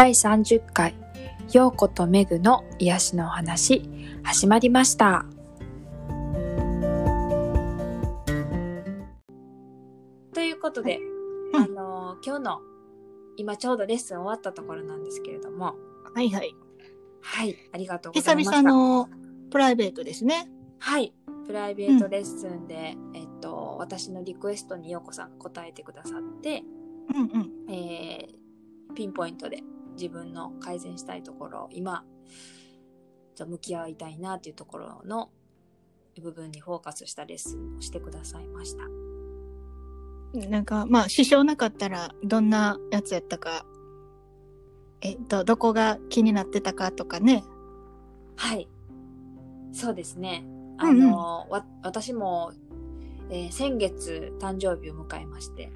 第30回、ようことめぐの癒しのお話、始まりました。ということで、うんあの今日の、今ちょうどレッスン終わったところなんですけれども、はいはい。はい、ありがとうござ久いました。々のプライベートですね。はい、プライベートレッスンで、えっと、私のリクエストにようこさんが答えてくださって、うんうん。えーピンポイントで自分の改善したいところを今じゃ向き合いたいなというところの部分にフォーカスしたレッスンをしてくださいました。なんか、まあ、支障なかったら、どんなやつやったか、えっと、どこが気になってたかとかね。はい。そうですね。あうんうん私も、えー先月誕生日を迎えまして、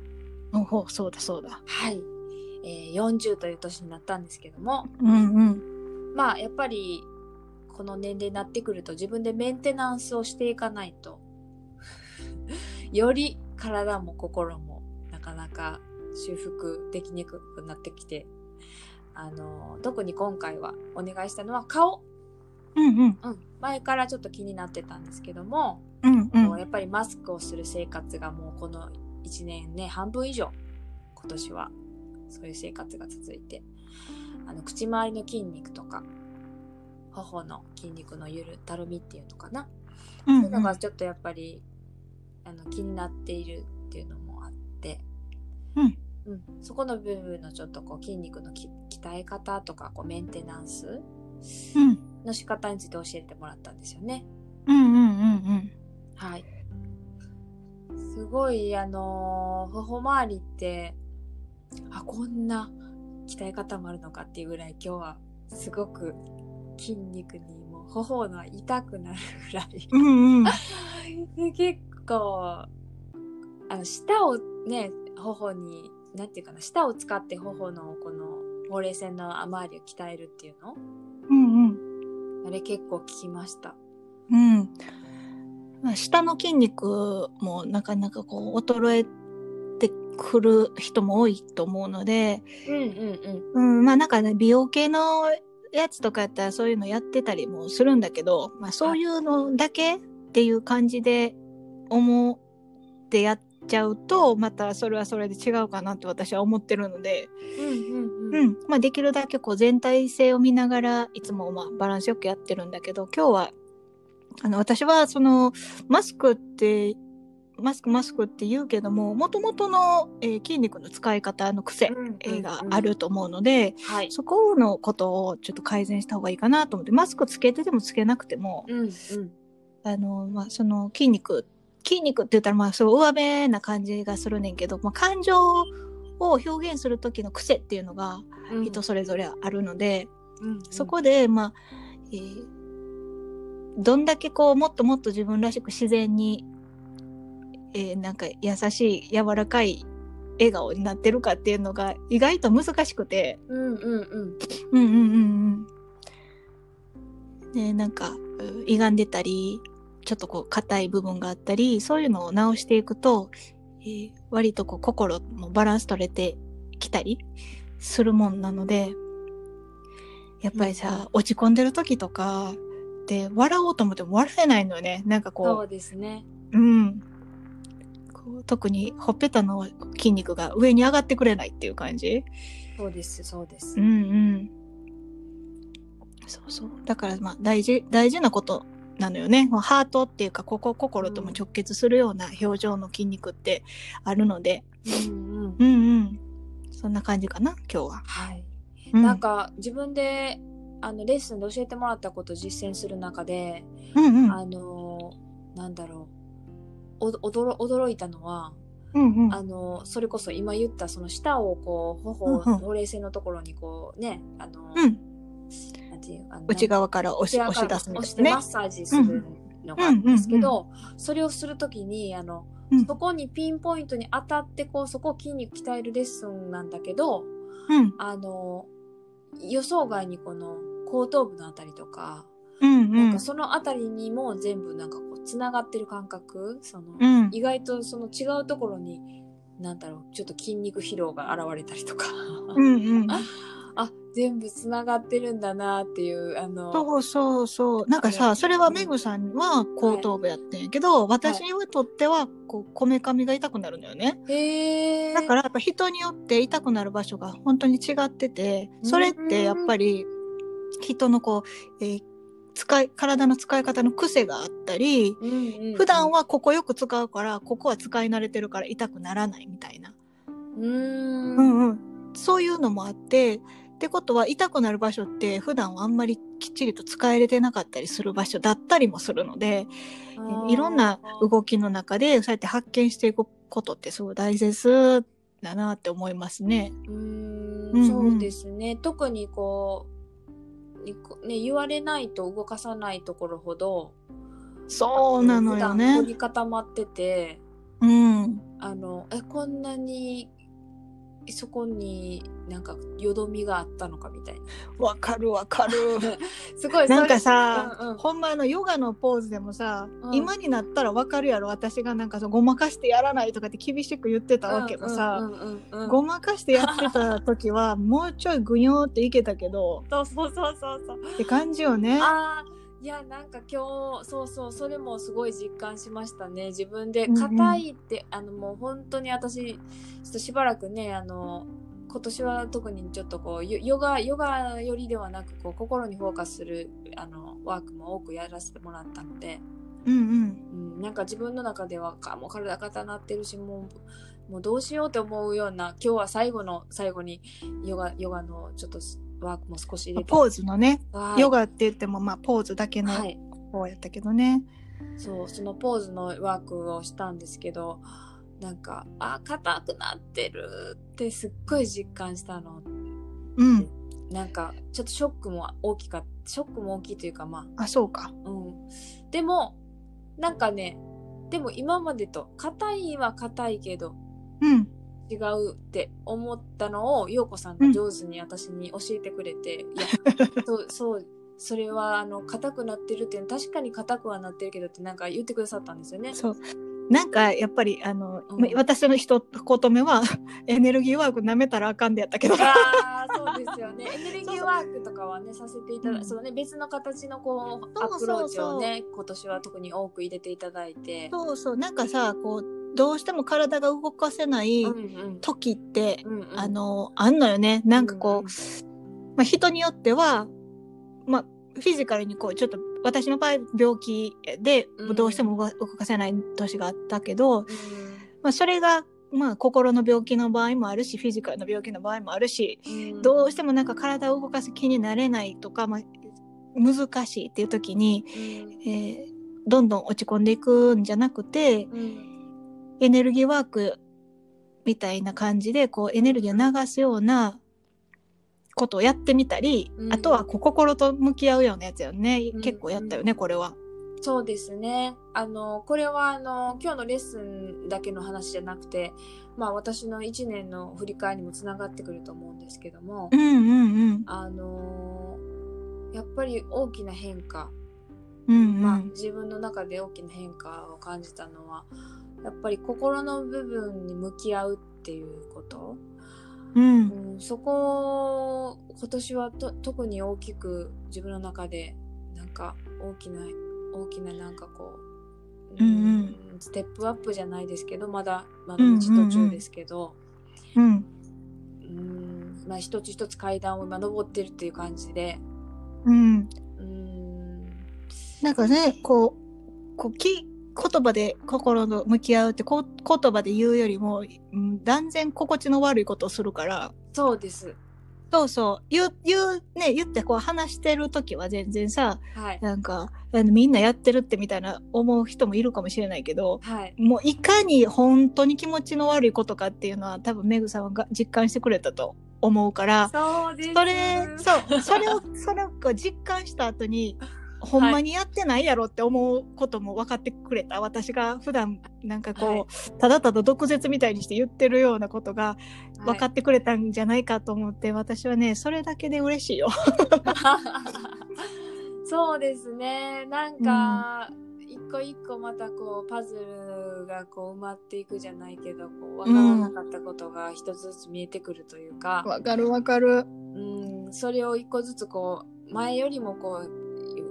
おほう、そうだそうだ。はい。えー40という年になったんですけども、うんうん。まあやっぱりこの年齢になってくると自分でメンテナンスをしていかないと。より体も心もなかなか修復できにくくなってきて。あの特に今回はお願いしたのは顔、うんうん。うん、前からちょっと気になってたんですけども、うんうん。やっぱりマスクをする生活がもうこの1年ね半分以上。今年はそういう生活が続いてあの口周りの筋肉とか頬の筋肉のゆるたるみっていうのかな、うんそういうのがちょっとやっぱりあの気になっているっていうのもあって、うんうん、そこの部分のちょっとこう筋肉のき鍛え方とかこうメンテナンスうん。の仕方について教えてもらったんですよね。うんうんうんうん。はい。すごい、あのー頬周りって、あ、こんな鍛え方もあるのかっていうぐらい今日はすごく筋肉にもう頬の痛くなるぐらい。うん 結構、あの、舌をね、頬に、なんていうかな、舌を使って頬のこのほうれい線の周りを鍛えるっていうの？うんうん。あれ結構効きました。うん。まあ下の筋肉もなかなかこう衰えてくる人も多いと思うので、うんうんうん。うん、まあなんかね、美容系のやつとかやったらそういうのやってたりもするんだけど、まあそういうのだけっていう感じで思ってやっちゃうと、またそれはそれで違うかなって私は思ってるので、うんうんううん。ん、まあできるだけこう全体性を見ながらいつもまあバランスよくやってるんだけど、今日は、あの私はそのマスクって、マスクマスクって言うけども、もともとの、えー筋肉の使い方の癖、うんがあると思うので、はい。そこのことをちょっと改善した方がいいかなと思って、マスクつけててもつけなくても、うんうん。あの、まあ、その筋肉、筋肉って言ったら、まあ、そう、上辺な感じがするねんけど、まあ、感情を表現する時の癖っていうのがうん人それぞれあるので、うんそこで、まあ、えーどんだけこう、もっともっと自分らしく自然に、えーなんか優しい、柔らかい笑顔になってるかっていうのが意外と難しくて、うんうんうん。うんうんうんうん。で、なんか、う歪んでたり、ちょっとこう、硬い部分があったり、そういうのを直していくと、えー割とこう、心もバランス取れてきたりするもんなので、やっぱりさ、落ち込んでる時とか、で、笑おうと思っても笑えないのよね。なんかこそうですね。う、うん。特にほっぺたの筋肉が上に上がってくれないっていう感じ？そうです、そうですう。んうん。そうそう。だからまあ大事、大事なことなのよね。ハートっていうか、ここ心とも直結するような表情の筋肉ってあるので、うんうん。うんうん。そんな感じかな、今日は。はい。うなん、か自分であのレッスンで教えてもらったことを実践する中で、うんうん。あのーなんだろうお驚驚いたのは、うんうん。あのーそれこそ今言ったその舌をこう頬、ほうれい線のところにこうねあのーうん。なんていうあの内側から押し押し出すみたいなね押してマッ。サージするのがあるんですけど、それをするときにあの、うんそこにピンポイントに当たってこうそこを筋肉鍛えるレッスンなんだけどうん。あの予想外にこの後頭部のあたりとか、うんうんなんか。そのあたりにも全部なんかこうつながってる感覚その、うん。意外とその違うところになんだろうちょっと筋肉疲労が現れたりとか、うんうん。あ全部つながってるんだなっていうあのそうそうそう。なんかさ、それはメグさんは後頭部やってんやけど、私にとっては、こめかみが痛くなるのよね。へえだからやっぱ人によって痛くなる場所が本当に違ってて、それってやっぱり人のこう、えー使い、体の使い方の癖があったり、うんうんうん普段はここよく使うから、ここは使い慣れてるから痛くならないみたいな。うーんうんうん。そういうのもあって、ってことは痛くなる場所って普段はあんまりきっちりと使えれてなかったりする場所だったりもするので、いろんな動きの中でそうやって発見していくことってすごい大切だなって思いますね。うーんそうですね特にこうにこね言われないと動かさないところほどそうなのよね凝。り固まっててうん。あのえこんなにそこになんかよどみがあったのかみたいな。わかるわかる。すごいなんかそさ、うんうん。ほんまあのヨガのポーズでもさ、うん。今になったらわかるやろ。私がなんかそのごまかしてやらないとかって厳しく言ってたわけもさ、ごまかしてやってた時はもうちょいぐにょーっていけたけど。そうそうそうそうそう。って感じよね。あーいやなんか今日そうそうそれもすごい実感しましたね。自分でうんうん。硬いって、あのもう本当に私ちょっとしばらくねあの今年は特にちょっとこうヨヨガヨガよりではなくこう心にフォーカスするあのワークも多くやらせてもらったので、うんうん。うん、なんか自分の中ではかもう体固なってるしもうもうどうしようって思うような今日は最後の最後にヨガヨガのちょっとワークも少し入れてポーズのね、はいヨガって言ってもまあポーズだけのはい方やったけどね。そうそのポーズのワークをしたんですけどなんかあ硬くなってるってすっごい実感したのうん。なんかちょっとショックも大きかったショックも大きいというかまあ、そうか。あうんでもなんかねでも今までと硬いは硬いけどうん。違うって思ったのを陽子さんが上手に私に教えてくれて、いやそうそうそれはあの硬くなってるって確かに硬くはなってるけどってなんか言ってくださったんですよね。そう。なんかやっぱりあの、うんま私の一言目は エネルギーワーク舐めたらあかんでやったけど。ああそうですよね。エネルギーワークとかはねさせていただいうんそうね別の形のこうアプローチをね今年は特に多く入れていただいて。そうそう。なんかさ、こう、どうしても体が動かせないうんうん。時って、うんうん。あの、あんのよね。なんかこう、まあ、人によっては、まあ、フィジカルにこう、ちょっと、私の場合、病気でうん。どうしても動か動かせない年があったけど、うん。まあ、それが、まあ、心の病気の場合もあるし、フィジカルの病気の場合もあるし、うん。どうしてもなんか体を動かす気になれないとか、まあ、難しいっていう時に、うん。えーどんどん落ち込んでいくんじゃなくて、うんエネルギーワークみたいな感じで、こう、エネルギーを流すようなことをやってみたり、うんあとは心と向き合うようなやつよね。うん結構やったよね、これは。そうですね。あの、これはあの、今日のレッスンだけの話じゃなくて、まあ私の1年の振り返りにもつながってくると思うんですけどもう、んうんうん。あのやっぱり大きな変化、うんうん。まあ自分の中で大きな変化を感じたのは、やっぱり心の部分に向き合うっていうこと。うん。うん、そこを今年はと特に大きく自分の中でなんか大きな大きななんかこう、うんうんステップアップじゃないですけどまだまだ道途中ですけど、うん。うんまあ、一つ一つ階段を今登ってるっていう感じで、うん。うん、なんかね、こう、こう、き、言葉で心と向き合うってこ言葉で言うよりも、うん、断然心地の悪いことをするから、そうです。そうそう、言う、言う、ね、言ってこう話してる時は全然さ、はい。なんか、みんなやってるってみたいな思う人もいるかもしれないけど、はい。もういかに本当に気持ちの悪いことかっていうのは多分メグさんが実感してくれたと思うから、そうです。それ、そう、それを、それを実感した後に、ほんまにやってないやろって思うことも分かってくれた。私が普段なんかこう、はいただただ毒舌みたいにして言ってるようなことが分かっってくれたんじゃないかと思って、私はね、それだけで嬉しいよ。そうですね。なんか、一個一個またこうパズルがこう埋まっていくじゃないけど、こう分からなかったことが一つずつ見えてくるというか、わかるわかる。うん、それを一個ずつこう前よりもこう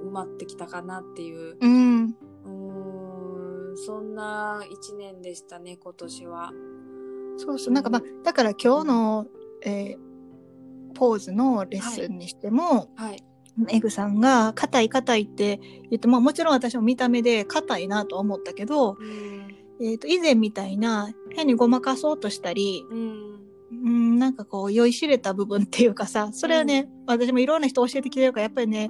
埋まってきたかなっていううん。うーんそんな一年でしたね今年は。そうそう。なんかまあ、だから今日の、えーポーズのレッスンにしても、はい。エグさんが硬い硬いって言って、まあもちろん私も見た目で硬いなとは思ったけど、うんえっ、と、以前みたいな変にごまかそうとしたり、うんうん、なんかこう、酔いしれた部分っていうかさ、それはね、私もいろんな人教えてきてるから、やっぱりね、い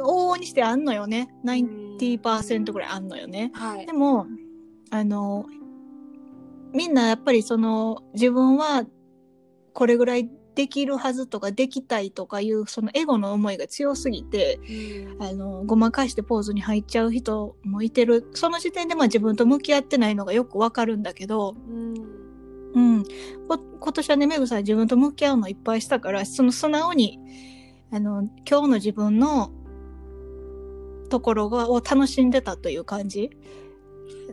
往々にしてあんのよね。90%ぐらいあんのよね。はいで。も、あの、みんなやっぱりその、自分はこれぐらいできるはずとか、できたいとかいう、そのエゴの思いが強すぎて、うんあの、ごまかしてポーズに入っちゃう人もいてる。その時点でまあ自分と向き合ってないのがよくわかるんだけど、うんうん。こ今年はね、メグさん自分と向き合うのいっぱいしたから、その素直に、あの、今日の自分のところがを楽しんでたという感じ？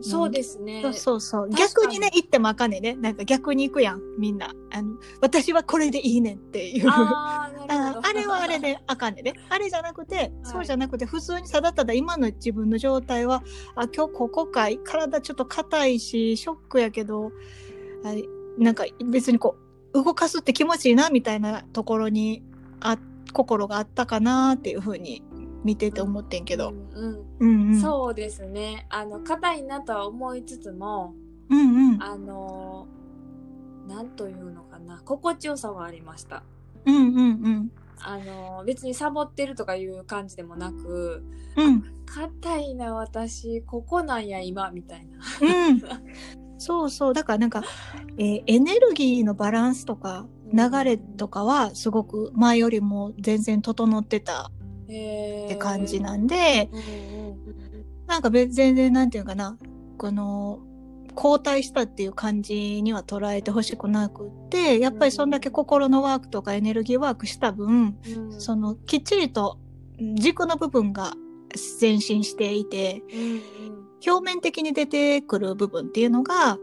そうですね。そうそう逆にね、言ってもあかんねんね。なんか逆に行くやん、みんな。あの、私はこれでいいねんっていう。あーなるほどああれはあれであかんねんね。あれじゃなくて、そうじゃなくて、普通にただただ今の自分の状態は、あ、今日ここかい、体ちょっと硬いし、ショックやけど、あなんか別にこう、動かすって気持ちいいな、みたいなところに、あ、心があったかなっていうふうに見てて思ってんけど。うんうんうんうん。そうですね。あの硬いなとは思いつつも、うんうん。あのなんというのかな、心地よさはありました。うんうんうん。あの別にサボってるとかいう感じでもなく、うん。硬いな私ここなんや今みたいな。うん。そうそう。だからなんか、えーエネルギーのバランスとか、流れとかはすごく前よりも全然整ってた。って感じなんで、なんか別全然なんていうかな、この、後退したっていう感じには捉えてほしくなくって、やっぱりそんだけ心のワークとかエネルギーワークした分、うん。そのきっちりと軸の部分が前進していて、うん。表面的に出てくる部分っていうのが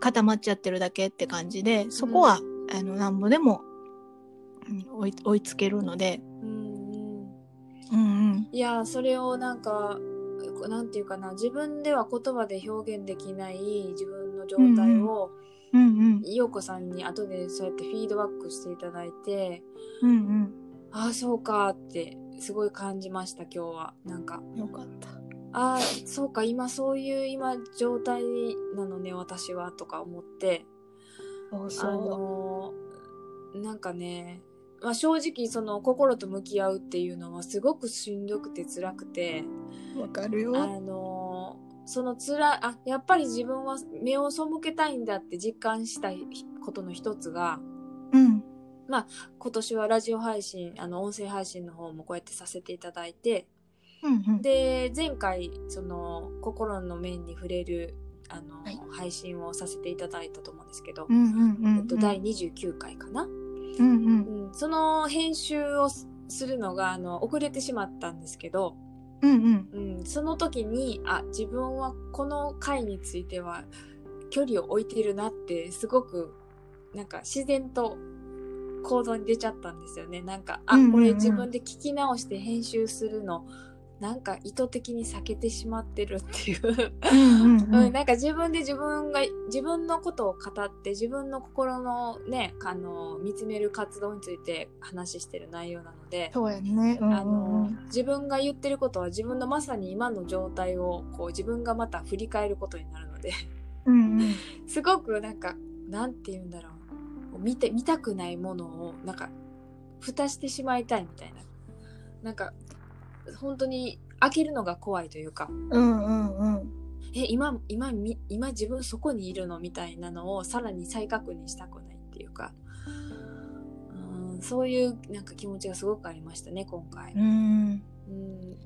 固まっちゃってるだけって感じで、そこは、あの、なんぼでも、うん追い追いつけるので、うんうんうんうん。いやそれをなんかなんていうかな自分では言葉で表現できない自分の状態を、うんうん。陽子さんに後でそうやってフィードバックしていただいてうんああそうかってすごい感じました今日はなんかうん。よかった。ああそうか今そういう今状態なのね私はとか思ってあそうそのーなんかね、まあ、正直その心と向き合うっていうのはすごくしんどくて辛くてう。わかるよ。あのーそのつらあやっぱり自分は目を背けたいんだって実感したいことの一つがうん。今年はラジオ配信あの音声配信の方もこうやってさせていただいてうんうん。で前回その心の面に触れるあの、はい配信をさせていただいたと思うんですけど、うんうんうん。えっと、第29回かな、うんうん。うん、その編集をすするのがあの遅れてしまったんですけど、うんうん。うん、その時にあ自分はこの回については距離を置いてるなってすごくなんか自然と行動に出ちゃったんですよねなんかあうんうんうんこれ自分で聞き直して編集するのなんか意図的に避けてしまってるっていう。うんなんか自分で自分が自分のことを語って自分の心のねあの見つめる活動について話してる内容なので、そうやね。うん。あの自分が言ってることは自分のまさに今の状態をこう自分がまた振り返ることになるので。うんうん。すごくなんかなんて言うんだろう。見て見たくないものをなんか蓋してしまいたいみたいな。なんか本当に開けるのが怖いというかうんうんうん。え今今み今自分そこにいるのみたいなのをさらに再確認したくないっていうかうんそういうなんか気持ちがすごくありましたね今回。うん。うん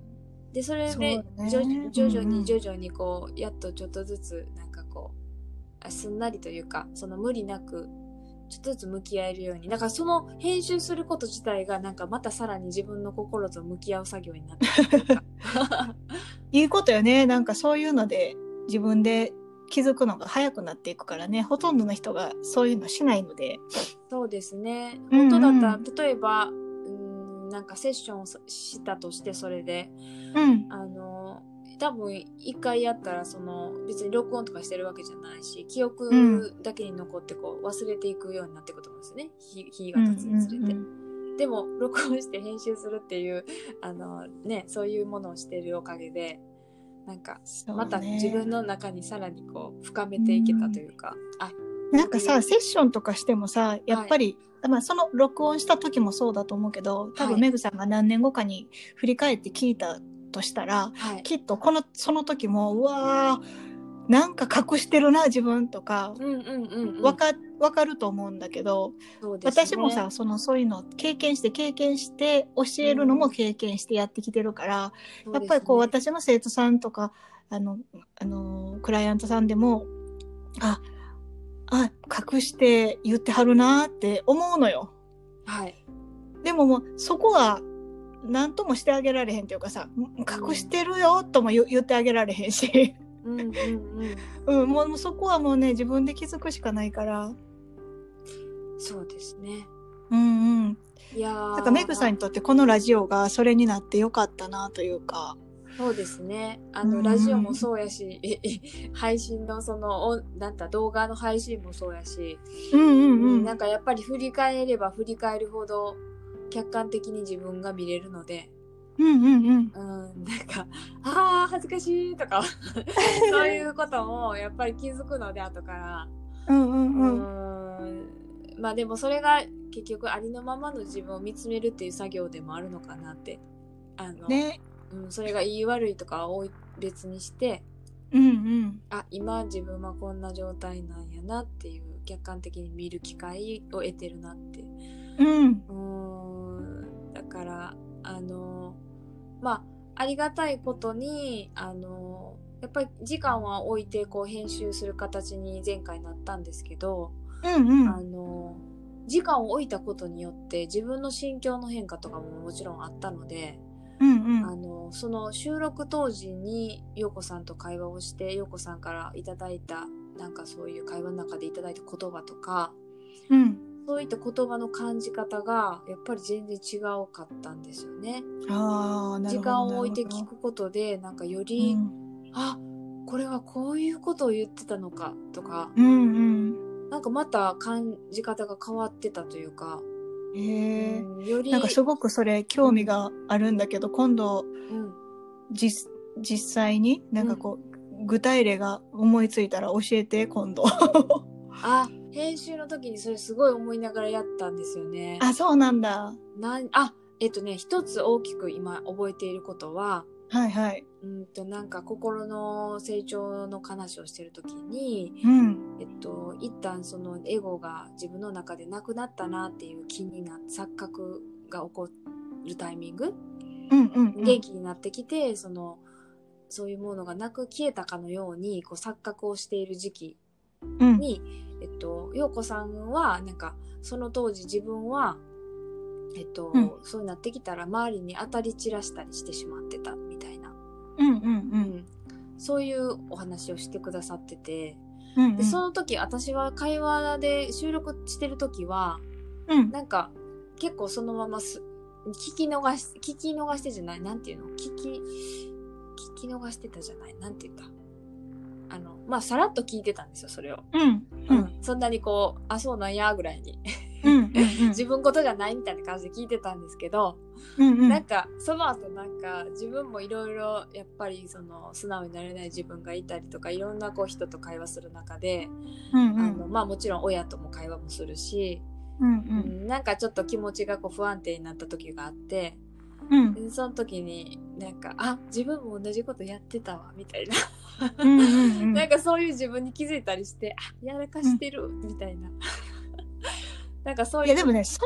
でそれでね徐徐々に徐々にこうやっとちょっとずつなんかこうあすんなりというかその無理なくちょっとずつ向き合えるように。だからその編集すること自体がなんかまたさらに自分の心と向き合う作業になっていいい ことよね。なんかそういうので自分で気づくのが早くなっていくからね。ほとんどの人がそういうのしないので。そうですね。うんうん。本当だったら、例えば、うん、なんかセッションをしたとして、それで、うん。あの、多分一回やったら、その、別に録音とかしてるわけじゃないし、記憶だけに残って、こう、忘れていくようになっていくと思うんですよね。日日が経つにつれて。でも、録音して編集するっていう、あの、ね、そういうものをしてるおかげで、なんか、また自分の中にさらにこう、深めていけたというか、あ、なんかさセッションとかしてもさやっぱり、まあ、その録音した時もそうだと思うけど多はい。分メグさんが何年後かに振り返って聞いたとしたらはい。きっとこのその時もうわーなんか隠してるな自分とかうんうんうん、うん。わかわかると思うんだけど、ね私もさそのそういうの経験して経験して教えるのも経験してやってきてるから、やっぱりこう私の生徒さんとかあのあのクライアントさんでもああ隠して言ってはるなって思うのよ。はい。でももうそこは何ともしてあげられへんというかさ隠してるよとも言言ってあげられへんし、うんうもうそこはもうね自分で気づくしかないから。そうですね。うん。うん。いやーなん。かメグさん。にとってこのラジオがそれになってよかったなというか。そうですね。あの、うん。ラジオもそうやし、ええ配信のその、おなん。だ、動画の配信もそうやし、うん。うん。うん。なん。かやっぱり振り返れば振り返るほど、客観的に自分が見れるので、うんうんうん。うん、なんか、ああ、恥ずかしいとか、そういうこともやっぱり気づくので、後から。うんううんうん。んまあでもそれが結局ありのままの自分を見つめるっていう作業でもあるのかなって。あの、ね。うん、それがいい悪いとかを別にして、うんうん。あ、今自分はこんな状態なんやなっていう客観的に見る機会を得てるなって。うん。うーん、だから、あの、まあ、ありがたいことに、あの、やっぱり時間は置いてこう編集する形に前回なったんですけど、うんあの、時間を置いたことによって自分の心境の変化とかももちろんあったので、うんあの、その収録当時に陽子さんと会話をして、陽子さんからいただいた、なんかそういう会話の中でいただいた言葉とか、うん。うん。そういった言葉の感じ方が、やっぱり全然違うかったんですよね。ああ、なるほど。時間を置いて聞くことで、なんかよどり、あ、これはこういうことを言ってたのかとか、うんうんなんかまた感じ方が変わってたというか、うん。へえ。うんより、なんかすごくそれ興味があるんだけど、今度うん、実実際になんかこう、具体例が思いついたら教えて今度。あ、編集の時にそれすごい思いながらやったんですよね。あ、そうなんだ。なんあ、えっとね、一つ大きく今覚えていることは、はいはい。うんと、なんか心の成長の話をしてる時に、うん。えっと、一旦そのエゴが自分の中でなくなったなっていう気にな、錯覚が起こるタイミング、うんうん、うん。元気になってきて、その、そういうものがなく消えたかのように、こう錯覚をしている時期うん。に、えっと、陽子さんは、なんか、その当時自分は、えっと、うんそうなってきたら周りに当たり散らしたりしてしまってたみたいな、うんうんうん。そういうお話をしてくださってて、うんうん。で、その時、私は会話で収録してる時は、うん。なんか、結構そのまます、聞き逃し、聞き逃してじゃないなんていうの？聞き、聞き逃してたじゃない？なんて言ったまあ、さらっと聞いてたんですよ、それを。うん。うん。そんなにこう、あ、そうなんや、ぐらいに。うん。うん。自分ことじゃないみたいな感じで聞いてたんですけど、うん。なんか、その後なんか、自分もいろいろ、やっぱりその、素直になれない自分がいたりとか、いろんなこう人と会話する中で、うん。あの、まあもちろん親とも会話もするし、うん。うんなんかちょっと気持ちがこう不安定になった時があって、うん。でその時になんか、あ、自分も同じことやってたわ、みたいな。うん。うん。なんかそういう自分に気づいたりして、あ、やらかしてる、みたいな。なんかそういう。いやでもね、そ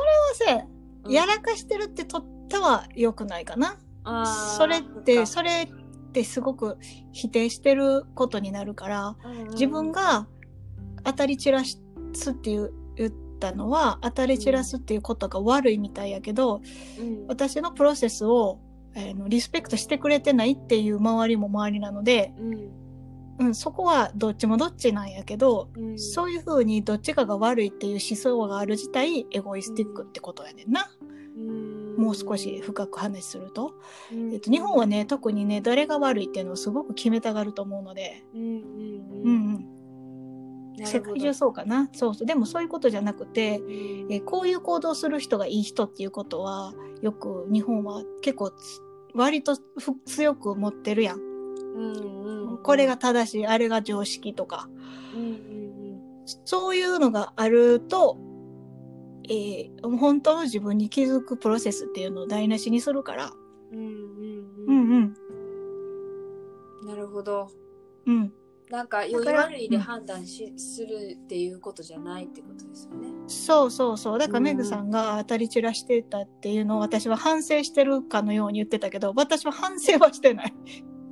れはさ、うんやらかしてるってとっては良くないかな。それって、そそれってすごく否定してることになるから、うんうん自分が当たり散らすっていう言ったのは、当たり散らすっていうことが悪いみたいやけど、うん私のプロセスを、えーのリスペクトしてくれてないっていう周りも周りなので、うんうん、そこはどっちもどっちなんやけど、うんそういう風にどっちかが悪いっていう思想がある自体エゴイスティックってことやねんな。うんもう少し深く話すると。うんえっと、日本はね、特にね、誰が悪いっていうのをすごく決めたがると思うので、うんうんうん世界中そうかな。そうそう。でもそういうことじゃなくて、うんえこういう行動する人がいい人っていうことは、よく日本は結構つ割とふ強く持ってるやん。うんうんうんこれが正しい、あれが常識とか。うんうんそういうのがあると、えー本当の自分に気づくプロセスっていうのを台無しにするから。うんうんううんんうん。なるほどうん。なんか良いだから悪いで判断し、するっていうことじゃないってことですよね。そうそうそう。だからうんメグさんが当たり散らしてたっていうのを私は反省してるかのように言ってたけど、私は反省はしてない。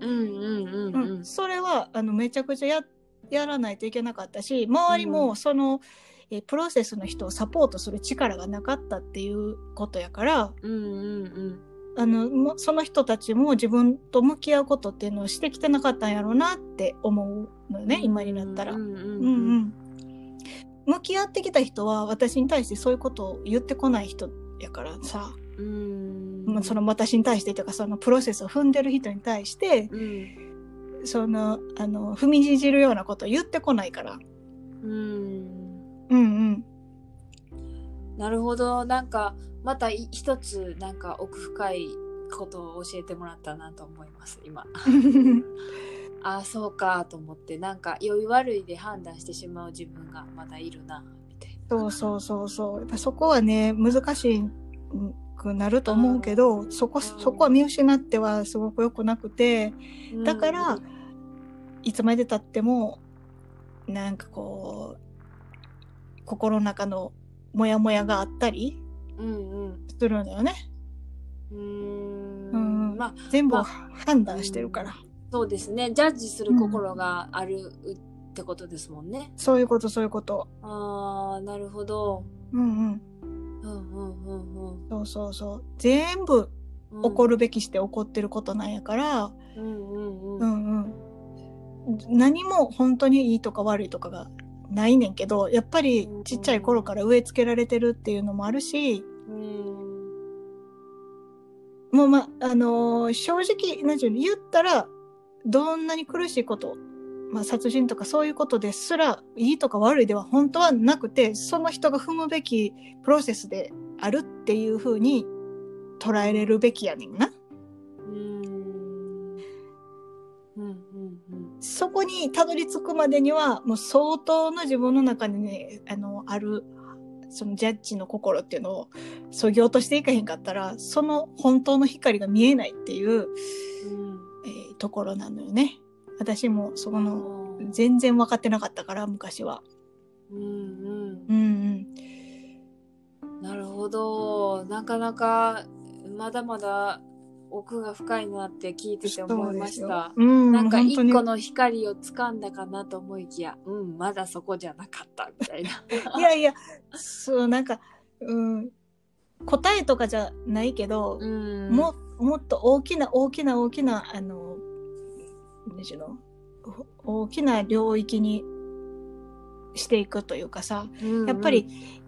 うんうんうんうんうん。それはあのめちゃくちゃややらないといけなかったし、周りもその、えープロセスの人をサポートする力がなかったっていうことやから、うんうんうん。あのもその人たちも自分と向き合うことっていうのをしてきてなかったんやろうなって思うのよね、今になったら。うんうんうんうん向き合ってきた人は私に対してそういうことを言ってこない人やからさ、うん。まあ、その私に対してというかそのプロセスを踏んでる人に対してうん。そのあの踏みにじるようなことを言ってこないから。うん。うんうん。なるほど。なんか、またい一つ、なんか奥深いことを教えてもらったなと思います、今。ああ、そうかと思って、なんか、良い悪いで判断してしまう自分がまだいるな、みたいそうそうそうそう。やっぱそこはね、難しくなると思うけど、そこ、そこは見失ってはすごく良くなくて、な。だから、いつまで経っても、なんかこう、心の中のモヤモヤがあったり。するのよね。うーうんん。まあ、全部まあ判断してるから。そうですね。ジャッジする心があるってことですもんね。そういうこと、そういうこと。ああ、なるほど。うんうん。うんうんうんそうそうそう。全部うん。起こるべきして起こってることなんやから、うんうんううん。んうん。何も本当にいいとか悪いとかがないねんけど、やっぱりちっちゃい頃から植え付けられてるっていうのもあるし、うんもうま、あのー正直、なんていうの、言ったら、どんなに苦しいこと、まあ、殺人とかそういうことですら、いいとか悪いでは本当はなくて、その人が踏むべきプロセスであるっていう風に捉えれるべきやねんな。うん。うん。うん。そこにたどり着くまでには、もう相当の自分の中にね、あの、ある、そのジャッジの心っていうのを、そぎ落としていかへんかったら、その本当の光が見えないっていう、うんえーところなのよね。私もそこの、うん全然分かってなかったから、昔は。うんうんうんうん。なるほど。なかなかまだまだ奥が深いなって聞いてて思いました。うん、なんか一個の光を掴んだかなと思いきや、うん、まだそこじゃなかったみたいな。いやいや、そう、なんか、うん、答えとかじゃないけど、うん、ももっと大きな大きな大きなあの何しろお大きな領域にしていくというかさうんうん。やっぱり、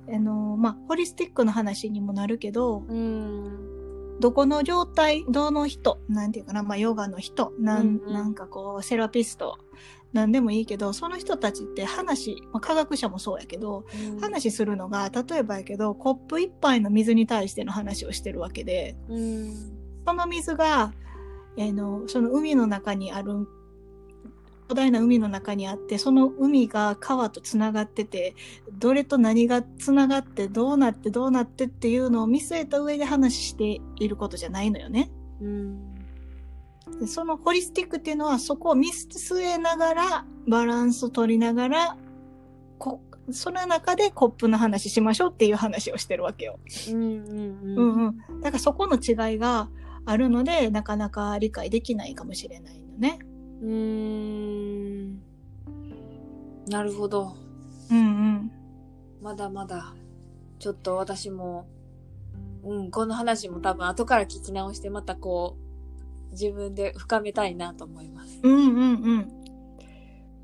あのまあホリスティックの話にもなるけどうん、どこの状態どの人なんていうかな、まあ、ヨガの人なん,、うんうん。なんかこうセラピストなんでもいいけどその人たちって話、まあ、科学者もそうやけど話するのが例えばやけどコップ一杯の水に対しての話をしてるわけで。うんその水が、あの、その海の中にある、巨大な海の中にあって、その海が川とつながってて、どれと何がつながって、どうなってどうなってっていうのを見据えた上で話していることじゃないのよね。うんでそのホリスティックっていうのはそこを見据えながら、バランスを取りながら、こその中でコップの話しましょうっていう話をしてるわけよ。うんうんうんうん。だからそこの違いがあるので、なかなか理解できないかもしれないのね。うーんなるほど。うんうん。まだまだ、ちょっと私も、うん、この話も多分後から聞き直してまたこう、自分で深めたいなと思います。うんうんうん。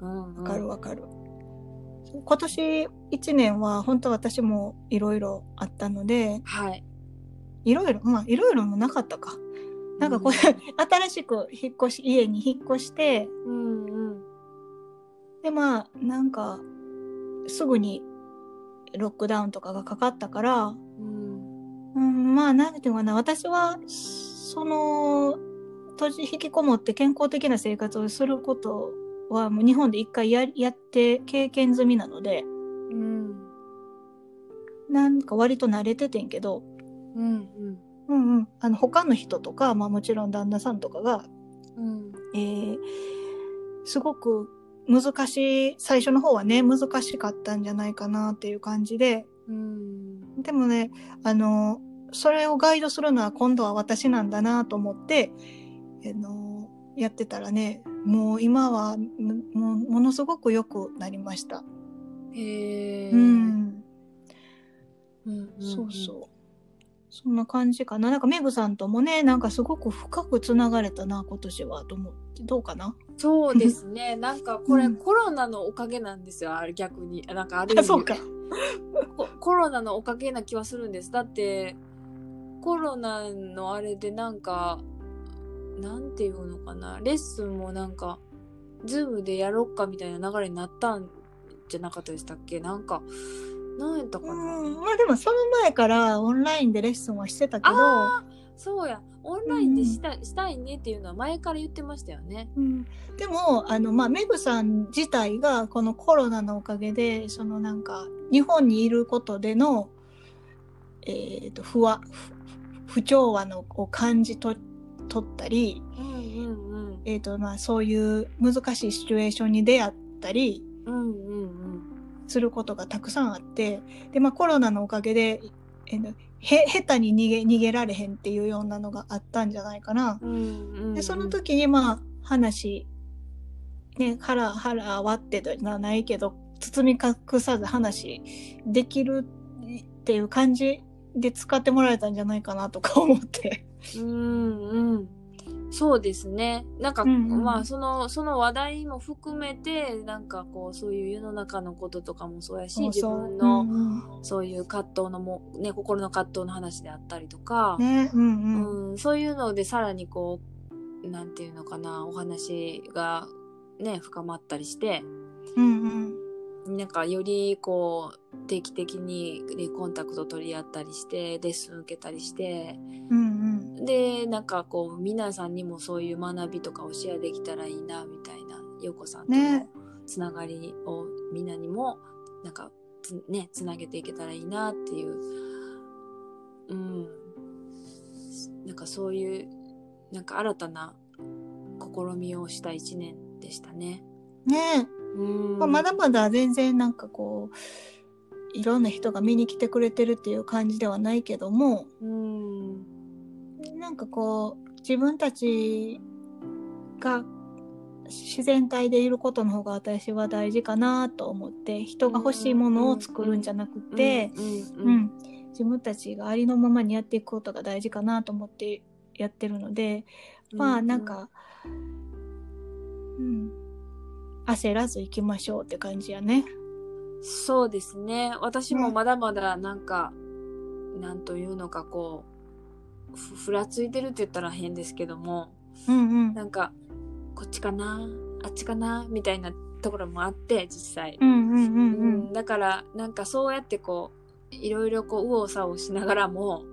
うんうんわかるわかる。今年1年は本当私もいろいろあったので、はい。いろいろ、まあいろいろもなかったか。なんかこう、新しく引っ越し、家に引っ越して、うんうん。でまあなんかすぐにロックダウンとかがかかったから、うんうん、まあなんていうのかな、私はその閉じ引きこもって健康的な生活をすることはもう日本で一回ややって経験済みなので、うんなんか割と慣れててんけど、うんうん。うん、あの他の人とか、まあもちろん旦那さんとかが、うん。えーすごく難しい、最初の方はね、難しかったんじゃないかなっていう感じで、うん。でもね、あの、それをガイドするのは今度は私なんだなと思って、あの、やってたらね、もう今はむもうものすごく良くなりました。へえ。うん、うんそうそう。そんな感じかな。なんかメグさんともね、なんかすごく深くつながれたな、今年は、と思って。どうかな？そうですね。なんかこれ、うんコロナのおかげなんですよ。あれ逆に。なんかある意味そうか。ココロナのおかげな気はするんです。だって、コロナのあれでなんか、なんていうのかな。レッスンもなんか、ズームでやろっかみたいな流れになったんじゃなかったでしたっけ？なんか、なんやったかな？うん、まあでもその前からオンラインでレッスンはしてたけど、そうや。オンラインでした,、したいねっていうのは前から言ってましたよね。うん、でもあの、まあ、メグさん自体がこのコロナのおかげでそのなんか日本にいることでの、えー、と不和不不調和のを感じと取ったり、うんうんえーとまあ、そういう難しいシチュエーションに出会ったりうん。うんうんうん。することがたくさんあってで、まあ、コロナのおかげで、えーとへ下手に逃げ逃げられへんっていうようなのがあったんじゃないかな。うんうんうん、でその時にまあ話ね腹腹割ってではないけど包み隠さず話できるっていう感じで使ってもらえたんじゃないかなとか思って。うんうん。そうですね。なんか、うんうん。まあ、その、その話題も含めて、なんかこう、そういう世の中のこととかもそうやし、自分の、うんうん。そういう葛藤のも、ね、心の葛藤の話であったりとか、ねうんうん。うん、そういうのでさらにこう、なんていうのかな、お話がね、深まったりして、うんうん。なんかよりこう、定期的にコンタクト取り合ったりして、レッスン受けたりして、うんうんで、なんかこう、皆さんにもそういう学びとかをシェアできたらいいな、みたいな、ようこさんとのねつながりをみんなにも、なんかつ、ね、つなげていけたらいいなっていう、うん。なんかそういう、なんか新たな試みをした一年でしたね。ねうん。まあ、まだまだ全然なんかこういろんな人が見に来てくれてるっていう感じではないけどもうん。なんかこう自分たちが自然体でいることの方が私は大事かなと思って人が欲しいものを作るんじゃなくて、うん。ううんん。自分たちがありのままにやっていくことが大事かなと思ってやってるので、まあなんか、うん、焦らず行きましょうって感じやね。そうですね。私もまだまだなんか、なんというのかこう、ふふらついてるって言ったら変ですけども、うんうん。なんか、こっちかなあっちかなみたいなところもあって、実際。だから、なんかそうやってこう、いろいろこう、右往左往しながらも、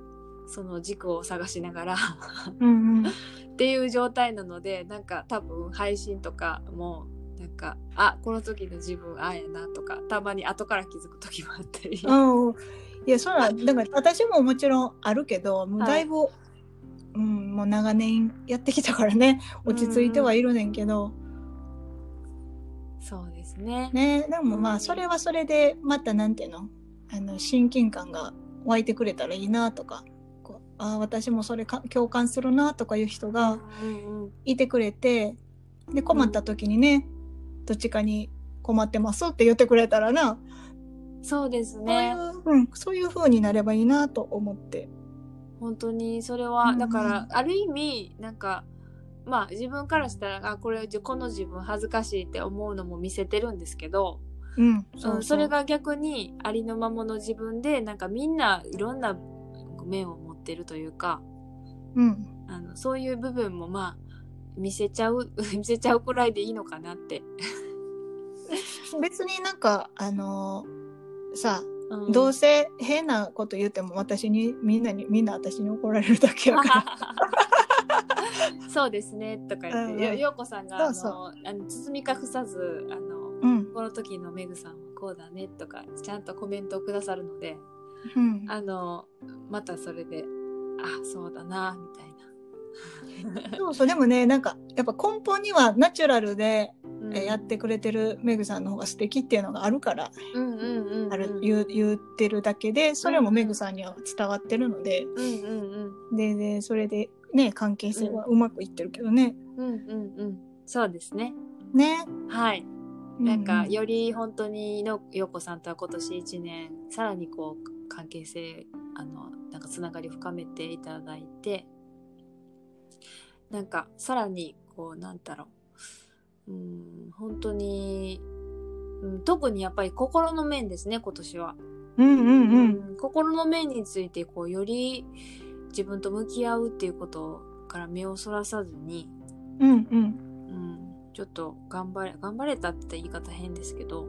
その軸を探しながらうんうん。っていう状態なので、なんか多分配信とかも、なんか、あ、この時の自分、ああやなとか、たまに後から気づく時もあったり。うん。いや、そら、だから私ももちろんあるけど、もうだいぶ、うん、もう長年やってきたからね、落ち着いてはいるねんけど、そうですね。ね、でもまあ、それはそれで、またなんていうの、あの、親近感が湧いてくれたらいいなとか、こうああ、私もそれか共感するなとかいう人がうんうんいてくれて、で、困った時にね、どっちかに困ってますって言ってくれたらな、そうですそういね。う、うん、そういう風になればいいなと思って。本当に、それは、だから、ある意味、なんか、まあ自分からしたらあこれこの自分恥ずかしいって思うのも見せてるんですけど、うん。うんそれ、が逆にありのままの自分でなんかみんないろんな面を持ってるというかうん。あのそういう部分もまあ見せちゃう 見せちゃうくらいでいいのかなって。別になんか、あのーさ、うんどうせ変なこと言っても私に、みんなに、みんな私に怒られるだけやから。そうですねとか言って、うんうんよようこさんがそうあのあの包み隠さずあのうん。この時のメグさんはこうだねとかちゃんとコメントをくださるのでうん。あのまたそれであそうだなみたいな。そうそう、でもね、なんか、やっぱ根本にはナチュラルで、うん。えーやってくれてるメグさんの方が素敵っていうのがあるから、言ってるだけで、それもメグさんには伝わってるので、うんうんうん。で、で、それでね、関係性はうまくいってるけどね。うんうんうん。そうですね。ね。はい。なんかうより本当にのよこさんとは今年1年さらにこう関係性あのなんかつながりを深めていただいてなんかさらにこうなんだろううん本当に、うん、特にやっぱり心の面ですね今年は、うんうんうん。うん心の面についてこうより自分と向き合うっていうことから目をそらさずにうんうん。うん、ちょっと頑張れ、頑張れたって言い方変ですけど、う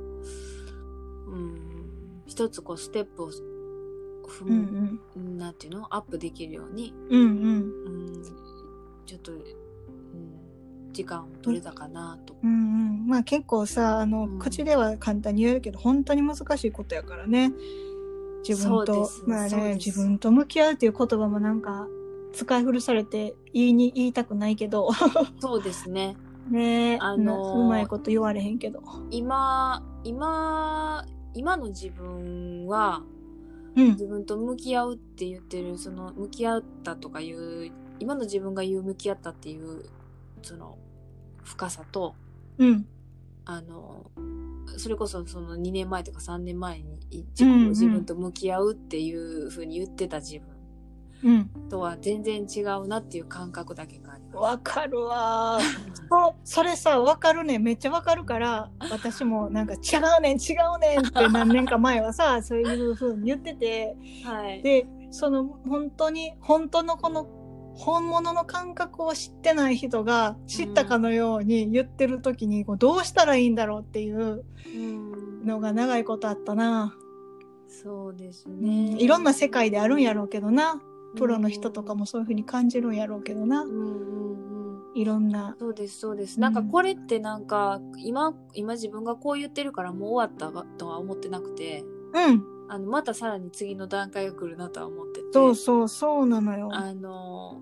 ん、一つこうステップを踏うんうむ、ん。なんていうの？アップできるように、うんうん。うん、ちょっと、うん、時間を取れたかなと。うん。うん、まあ結構さあの、うん。口では簡単に言えるけど本当に難しいことやからね。自分とまあね自分と向き合うっていう言葉もなんか使い古されて言いに言いたくないけど。そうですね。ねえ、あのーなうまいこと言われへんけど。今、今、今の自分は、うん。自分と向き合うって言ってる、その、向き合ったとかいう、今の自分が言う向き合ったっていう、その、深さと、うん。あの、それこそその2年前とか3年前に自分自分と向き合うっていう風に言ってた自分うん。とは全然違うなっていう感覚だけがあります。わかるわー。そうそれさわかるね。めっちゃわかるから私もなんか違うねん違うねんって 何年か前はさそういう風に言ってて。はい。でその本当に本当のこの本物の感覚を知ってない人が知ったかのように言ってる時にこうどうしたらいいんだろうっていううん、のが長いことあったな、そうですうね。ん。いろんな世界であるんやろうけどな。プロの人とかもそういう風に感じるんやろうけどな。うんうんうん。いろんな。そうですそうです。うんなんかこれってなんか今今自分がこう言ってるからもう終わったとは思ってなくて、うんあのまたさらに次の段階が来るなとは思ってて。そうそうそうなのよ。あの、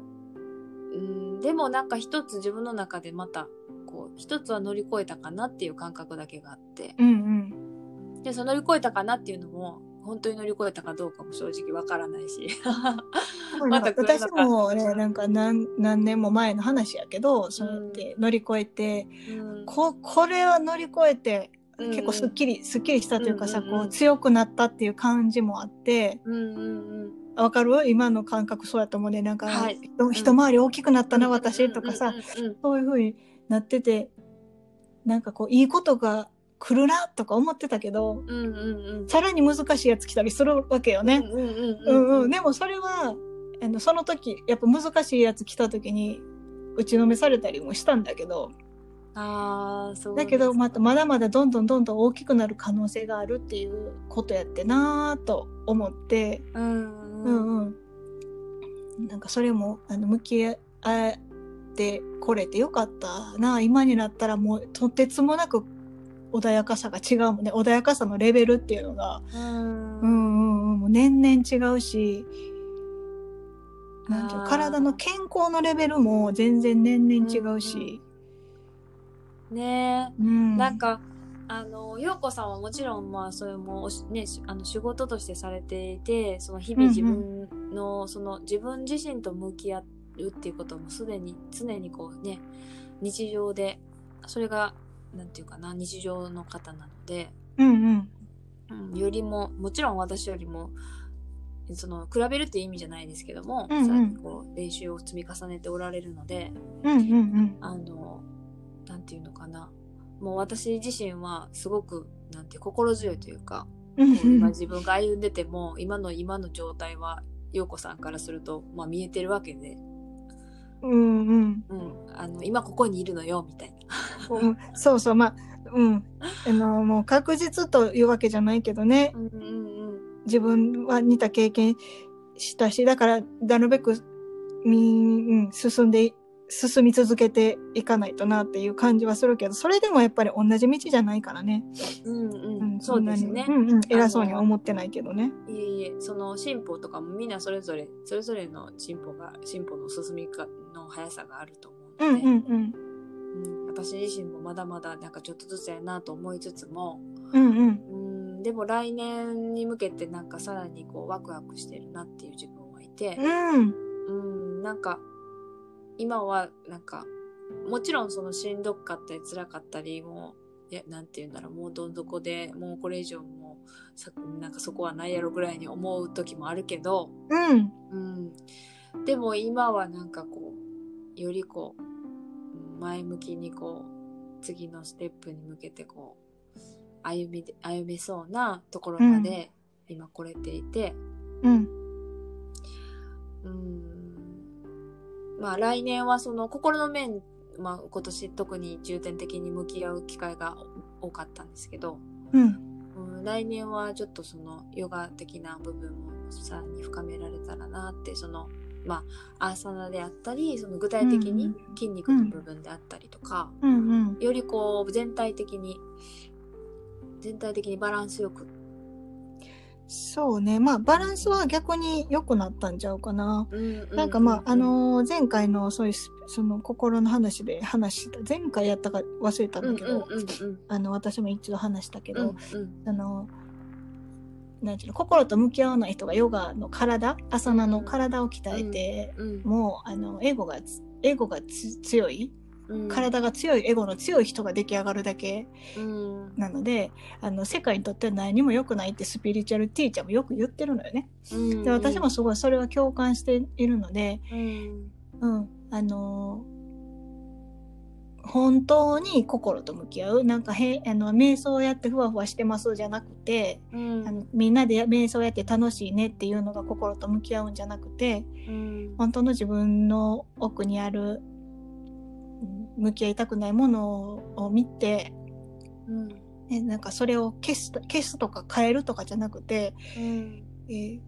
うん、でもなんか一つ自分の中でまた、こう、一つは乗り越えたかなっていう感覚だけがあって、うんで、その乗り越えたかなっていうのも、本当に乗り越えたかどうかも正直わからないし。うんまた私か。もねなんか何何年も前の話やけどそうやって乗り越えて、うん。ここれは乗り越えてうん結構すっきり、すっきりしたというかさ、うんうんうん。こう強くなったっていう感じもあってうんうんうん。わかる？今の感覚そうやと思うね。なんか、はい。人一回り大きくなったな、私とかさ、うんうんうん。そういう風になっててなんかこういいことが来るなとか思ってたけどうんうんうん。さらに難しいやつ来たりするわけよね。うんうんううん。んうん。うん、でもそれはあのその時やっぱ難しいやつ来た時に打ちのめされたりもしたんだけどああ、そうだけどまたまだまだどんどんどんどん大きくなる可能性があるっていうことやってなぁと思って。うんううん。んうん。なんかそれもあの向き合ってこれてよかったな今になったらもうとてつもなく穏やかさが違うもんね。穏やかさのレベルっていうのが。うん。うんうん年々違うし。なんていう体の健康のレベルも全然年々違うし、ねえ。うんなんか、あの、陽子さんはもちろん、まあ、それもね、しあの仕事としてされていて、その日々自分の、その自分自身と向き合うっていうこともすでに、常にこうね、日常で、それが、なんていうかな、日常の方なので、うんうんうん、よりも、もちろん私よりも、その比べるっていう意味じゃないですけども、うんうんさらにこう練習を積み重ねておられるのでうんうんうん。あのていうのかなもう私自身はすごくなんて心強いというか、今自分が歩んでても今の今の状態は陽子さんからすると、まあ、見えてるわけで、うんうん。うん、あの今ここにいるのよみたいな。うんそうそう、まあ、うん。あの、もう確実というわけじゃないけどね。うんうんうん自分は似た経験したし、だから、なるべく、みうん、進んで、進み続けていかないとなっていう感じはするけど、それでもやっぱり同じ道じゃないからね。うんううん、そうですねうんうん、偉そうには思ってないけどね。いえいえ、その進歩とかもみんなそれぞれ、それぞれの進歩が、進歩の進みかの速さがあると思うので、うんうんうん。うん私自身もまだまだなんかちょっとずつやなと思いつつも、うんうん。うん、でも来年に向けてなんかさらにこうワクワクしてるなっていう自分はいて、うん。うん、なんか今はなんかもちろんそのしんどかったり辛かったりもういやなんて言うんだろうもうどん底でもうこれ以上もなんかそこはないやろぐらいに思う時もあるけど、うん。うん、でも今はなんかこうよりこううん前向きにこう次のステップに向けてこう歩みで歩めそうなところまで今来れていて、うん。うんまあ来年はその心の面、まあ、今年特に重点的に向き合う機会が多かったんですけど、うん。うん、来年はちょっとそのヨガ的な部分もさらに深められたらなってそのまあアーサナであったりその具体的に筋肉の部分であったりとか、うんうん。よりこう全体的に全体的にバランスよく、そうね。まあ、バランスは逆に良くなったんちゃうかな。うんなんかまあ、あ、のー前回のそういうス、その心の話で話した、前回やったか忘れたうんんだけど、あの、私も一度話したけうんど、うん。あの、なんていうの、心と向き合わない人がヨガの体、アサナの体を鍛えて、うんもう、あの、エゴがつ、エゴがつ強い、うん体が強い、エゴの強い人が出来上がるだけうん。なので、あの、世界にとっては何にも良くないってスピリチュアルティーチャーもよく言ってるのよね。うん。で、私もすごいそれは共感しているので、うん。うん、あのー本当に心と向き合う。なんかへあの瞑想やってふわふわしてますじゃなくて、うん。あのみんなで瞑想やって楽しいねっていうのが心と向き合うんじゃなくてうん。本当の自分の奥にあるうん向き合いたくないものを見て、うん。ね、なんかそれを消す消すとか変えるとかじゃなくて、うん。えー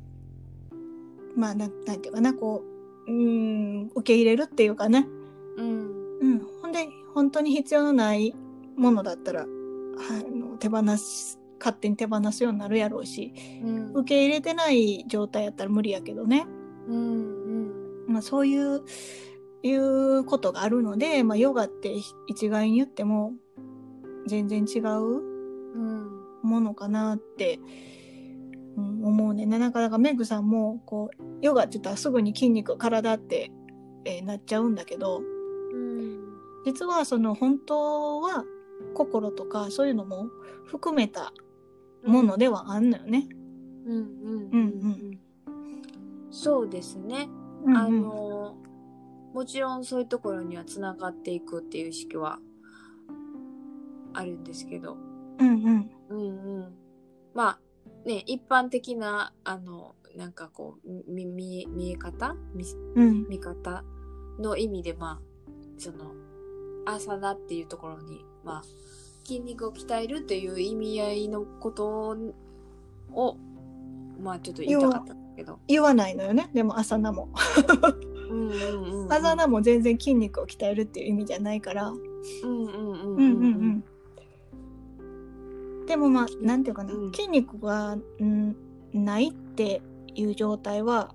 まあなんなんていうかなこううん。受け入れるっていうかね。うん。うん、ほんで本当に必要のないものだったら、はい、あの手放す勝手に手放すようになるやろうしうん。受け入れてない状態やったら無理やけどね、うん。まあ、そういういうことがあるので、まあ、ヨガって一概に言っても全然違ううんものかなって、うん、思うねな。かなかメグさんもこうヨガって言ったらすぐに筋肉体って、えーなっちゃうんだけどうん。実はその本当は心とかそういうのも含めたものではあんのよね。うん。うん。うん。うん。そうですね。うんあのもちろんそういうところにはつながっていくっていう意識はあるんですけどうんうんうんうんまあね一般的なあのなんかこうみ見見え方？見うん見方の意味でまあその朝だっていうところにまあ筋肉を鍛えるっていう意味合いのことをまあちょっと言いたかったんだけど。言わないのよねでも朝菜も。うんうんうんうん。朝菜も全然筋肉を鍛えるっていう意味じゃないから。うんうんうんうんううんんうん。でもまあなんていうかな、うん。筋肉が、うん、ないっていう状態は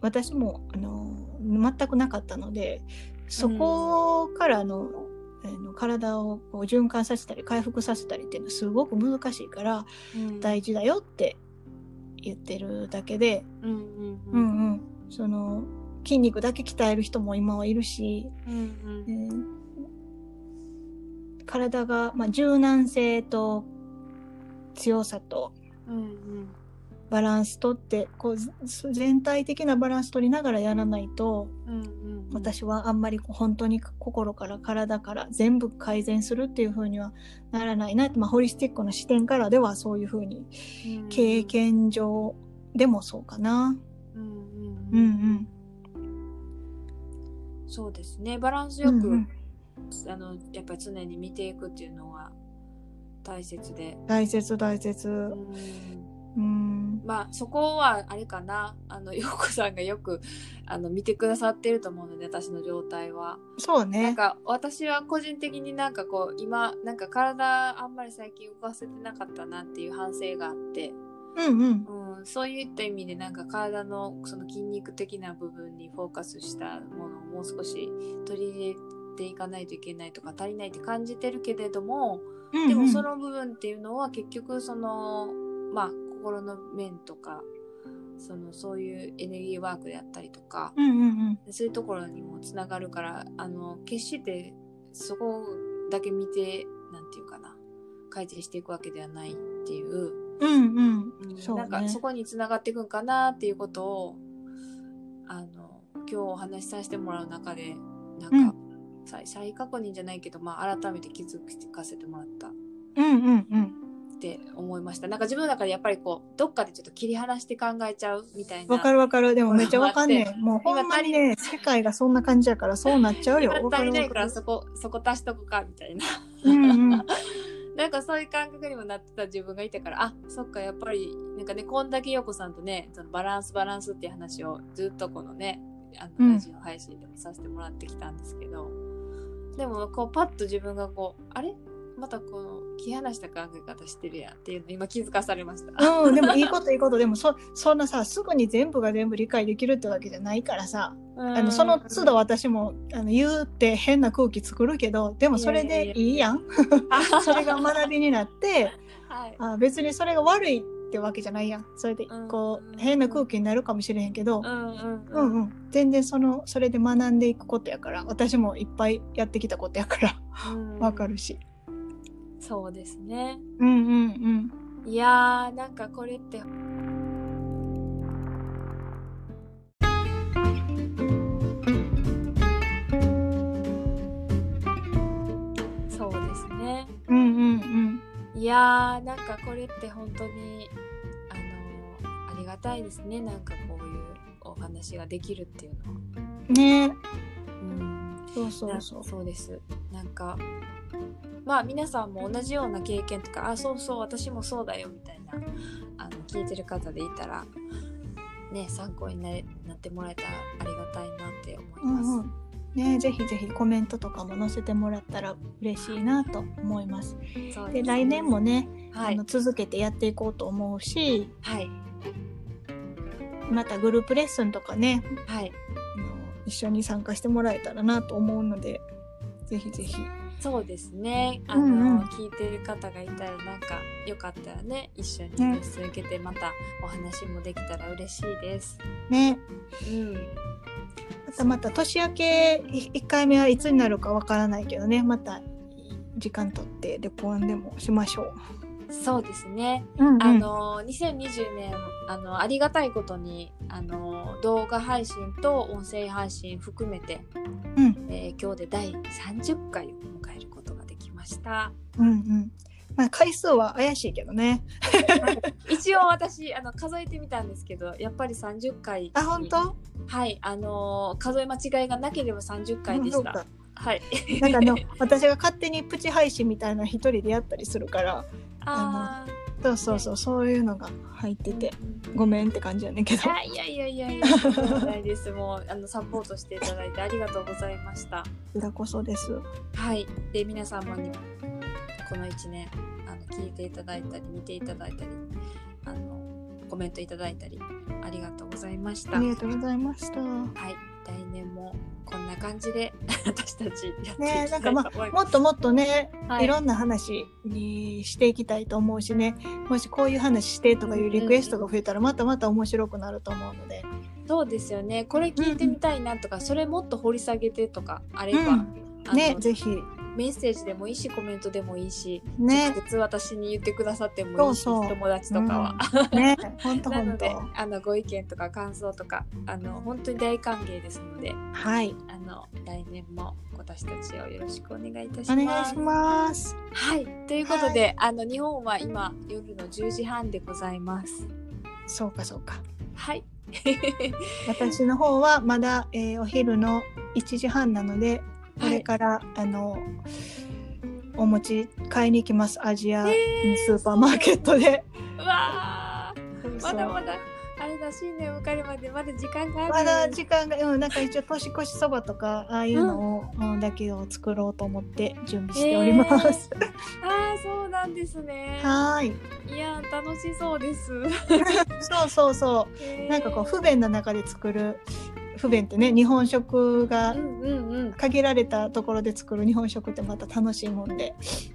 私もあの全くなかったのでそこからの,、あの体をこう循環させたり回復させたりっていうのはすごく難しいからうん。大事だよって言ってるだけで、うんうんううんんうん、その筋肉だけ鍛える人も今はいるし、うんえー体が、まあ、柔軟性と強さとうんバランスとってこうず全体的なバランス取りながらやらないとうんうんうん。私はあんまりこう本当に心から体から全部改善するっていう風にはならないなって、まあ、ホリスティックの視点からではそういう風にうん経験上でもそうかな。うんうんううんんそうですねバランスうん。よく、うんうんあのやっぱり常に見ていくっていうのは大切で、大切大切。うんうん。まあそこはあれかなあの陽子さんがよくあの見てくださってると思うので私の状態は。なんそうね。か私は個人的になんかこう今なんか体あんまり最近動かせてなかったなっていう反省があって、うんうん。うん、そういった意味でなんか体のその筋肉的な部分にフォーカスしたものをもう少し取り入れていかないといけないとか足りないって感じてるけれども、うんうんでもその部分っていうのは結局そのまあ心の面とかそのそういうエネルギーワークであったりとか、うんうんうん。そういうところにもつながるからあの決してそこだけ見てなんていうかな改善していくわけではないっていう、うんうん。うんそうねなんかそこにつながっていくんかなっていうことをあの今日お話しさせてもらう中でなんか、再再確認じゃないけど、まあ、改めて気づかせてもらったっうんうんうん。て思いましたなんか自分の中でやっぱりこうどっかでちょっと切り離して考えちゃうみたいなわかるわかる。でもめっちゃわかんね待え。もうほんまにね、世界がそんな感じやからそうなっちゃうよ。足りないから。そこ そこ足しとくかみたいなうんうん。なんかそういう感覚にもなってた自分がいたからあそっかやっぱりなんかねこんだけ陽子さんとねそのバランスバランスっていう話をずっとこのねあうん。のラジオ配信でもさせてもらってきたんですけど、でもこうパッと自分がこうあれ？またこの切り離した考え方してるやんっていうの今気づかされました。うん、でもいいこと いいこと。でもそ、そんなさ、すぐに全部が全部理解できるってわけじゃないからさ。あの、その都度私も、あの、言うって変な空気作るけど、でもそれでいいやん。それが学びになって、はいあ別にそれが悪いってわけじゃないやん。それで、こうんう、変な空気になるかもしれへんけど、うんうんううんんうん。全然その、それで学んでいくことやから、私もいっぱいやってきたことやから、うんわかるし。そうですね。うんうんうん。いやーなんかこれってそうですねうんうんうん。いやーなんかこれって本当にあのありがたいですねなんかこういうお話ができるっていうのはねうんそうそなうそう。そうですなんかまあ皆さんも同じような経験とかあそうそう私もそうだよみたいなあの聞いてる方でいたらね参考になれなってもらえたらありがたいなって思います。うんうん。ねぜひぜひコメントとかも載せてもらったら嬉しいなと思います。そうすねで来年もね、はいあの続けてやっていこうと思うしはいまたグループレッスンとかねはい一緒に参加してもらえたらなと思うのでぜひぜひ。そうですね。あの、うんうん。聞いてる方がいたらなんかよかったらね一緒にね。レッスン受けてまたお話もできたら嬉しいです。ね。うん。またまた年明け1回目はいつになるかわからないけどね。また時間とってレポンでもしましょう。そうですねうんうんあの2020年あのありがたいことにあの動画配信と音声配信含めて、うんえー今日で第30回を迎えることができました。うんうんまあ回数は怪しいけどね。一応私あの数えてみたんですけどやっぱり30回あ本当？はいあの数え間違いがなければ30回でした。はい。なんかあの私が勝手にプチ配信みたいな一人でやったりするからあそうそうそうそういうのが入ってーてうんごめんって感じやねんけど。いやいやいやいやいやとんでもないですもうあのサポートしていただいてありがとうございました。こちらこそです。はい。で、皆様にこの1年、あの、聞いていただいたり、見ていただいたり、あの、コメントいただいたり、ありがとうございました。はい。ありがとうございました。来年もこんな感じで、私たちやっていきたいねなんかまと思います。もっともっとね、はいい、ろんな話にしていきたいと思うしね、もしこういう話してとかいうリクエストが増えたらまたまた面白くなると思うので。そうですよね。これ聞いてみたいなとか、それもっと掘り下げてとかあれば、うんね、ぜひ。メッセージでもいいしコメントでもいいし、ね。直接私に言ってくださってもいいしそうそう。友達とかは。うん。ね。本当 なの本で当あのご意見とか感想とかあの本当に大歓迎ですのではい。あの来年も私たちをよろしくお願いいたしおます。願いします。はい。ということで、あの日本は今夜の10時半でございます。そうかそうか。はい。私の方はまだ、えーお昼の1時半なのでこはいれから、あのお餅買いに行きますアジアスーパーマーケットで。うわーそうまだまだあれだ新年迎えるまでまだ時間がある。まだ時間が、うん、なんか一応年越しそばとかああいうのを、うんだけを作ろうと思って準備しております。ああそうなんですね。はーい。いやー楽しそうです。そうそうそう。なんかこう不便な中で作る不便ってね日本食が。限られたところで作る日本食ってまた楽しいもんで。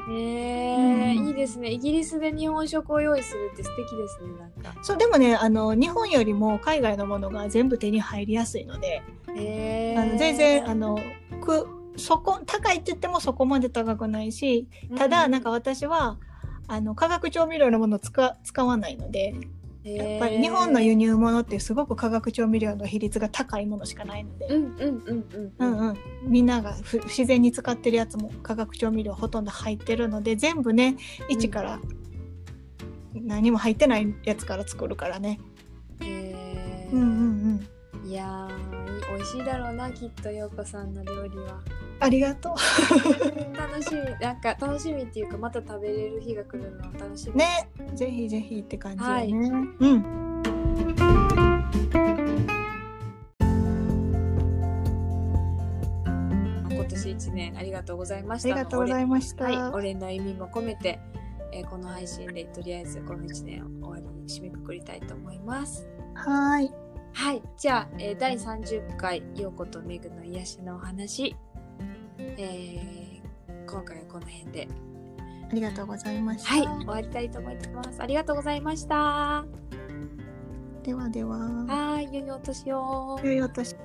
えーうんいいですね。イギリスで日本食を用意するって素敵ですね。なんか。そうでもねあの日本よりも海外のものが全部手に入りやすいので、えー、あの全然あのくそこ高いって言ってもそこまで高くないしただなんか私はあの化学調味料のものを使使わないのでやっぱり日本の輸入物ってすごく化学調味料の比率が高いものしかないので、うんうんうんうんうん。うん、みんながふ自然に使ってるやつも化学調味料ほとんど入ってるので全部ね一から何も入ってないやつから作るからね。えー。うんうんうん、いやーい美味しいだろうなきっと陽子さんの料理は。ありがと 楽しみなんか楽しみっていうかまた食べれる日が来るのを楽しみう。ねぜひぜひって感じよね。はいうん今年一年ありがとうございましたありがとうございました。はい、お礼の意味も込めて、えーこの配信でとりあえずこの1年を終わりに締めくくりたいと思います。はーい。はい、じゃあ、えー第30回「陽子とメグの癒しのお話」えー今回はこの辺で、ありがとうございました。はい、終わりたいと思います。ありがとうございました。はではでは。ーい、良いお年を。良いお年。